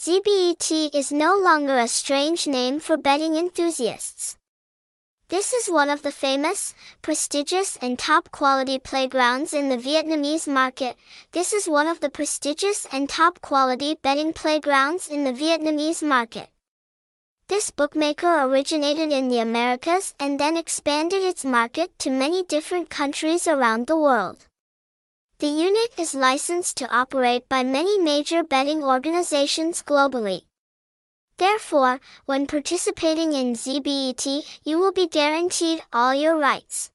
ZBET is no longer a strange name for betting enthusiasts. This is one of the famous, prestigious and top quality playgrounds in the Vietnamese market. This is one of the prestigious and top quality betting playgrounds in the Vietnamese market. This bookmaker originated in the Americas and then expanded its market to many different countries around the world. The unit is licensed to operate by many major betting organizations globally. Therefore, when participating in ZBET, you will be guaranteed all your rights.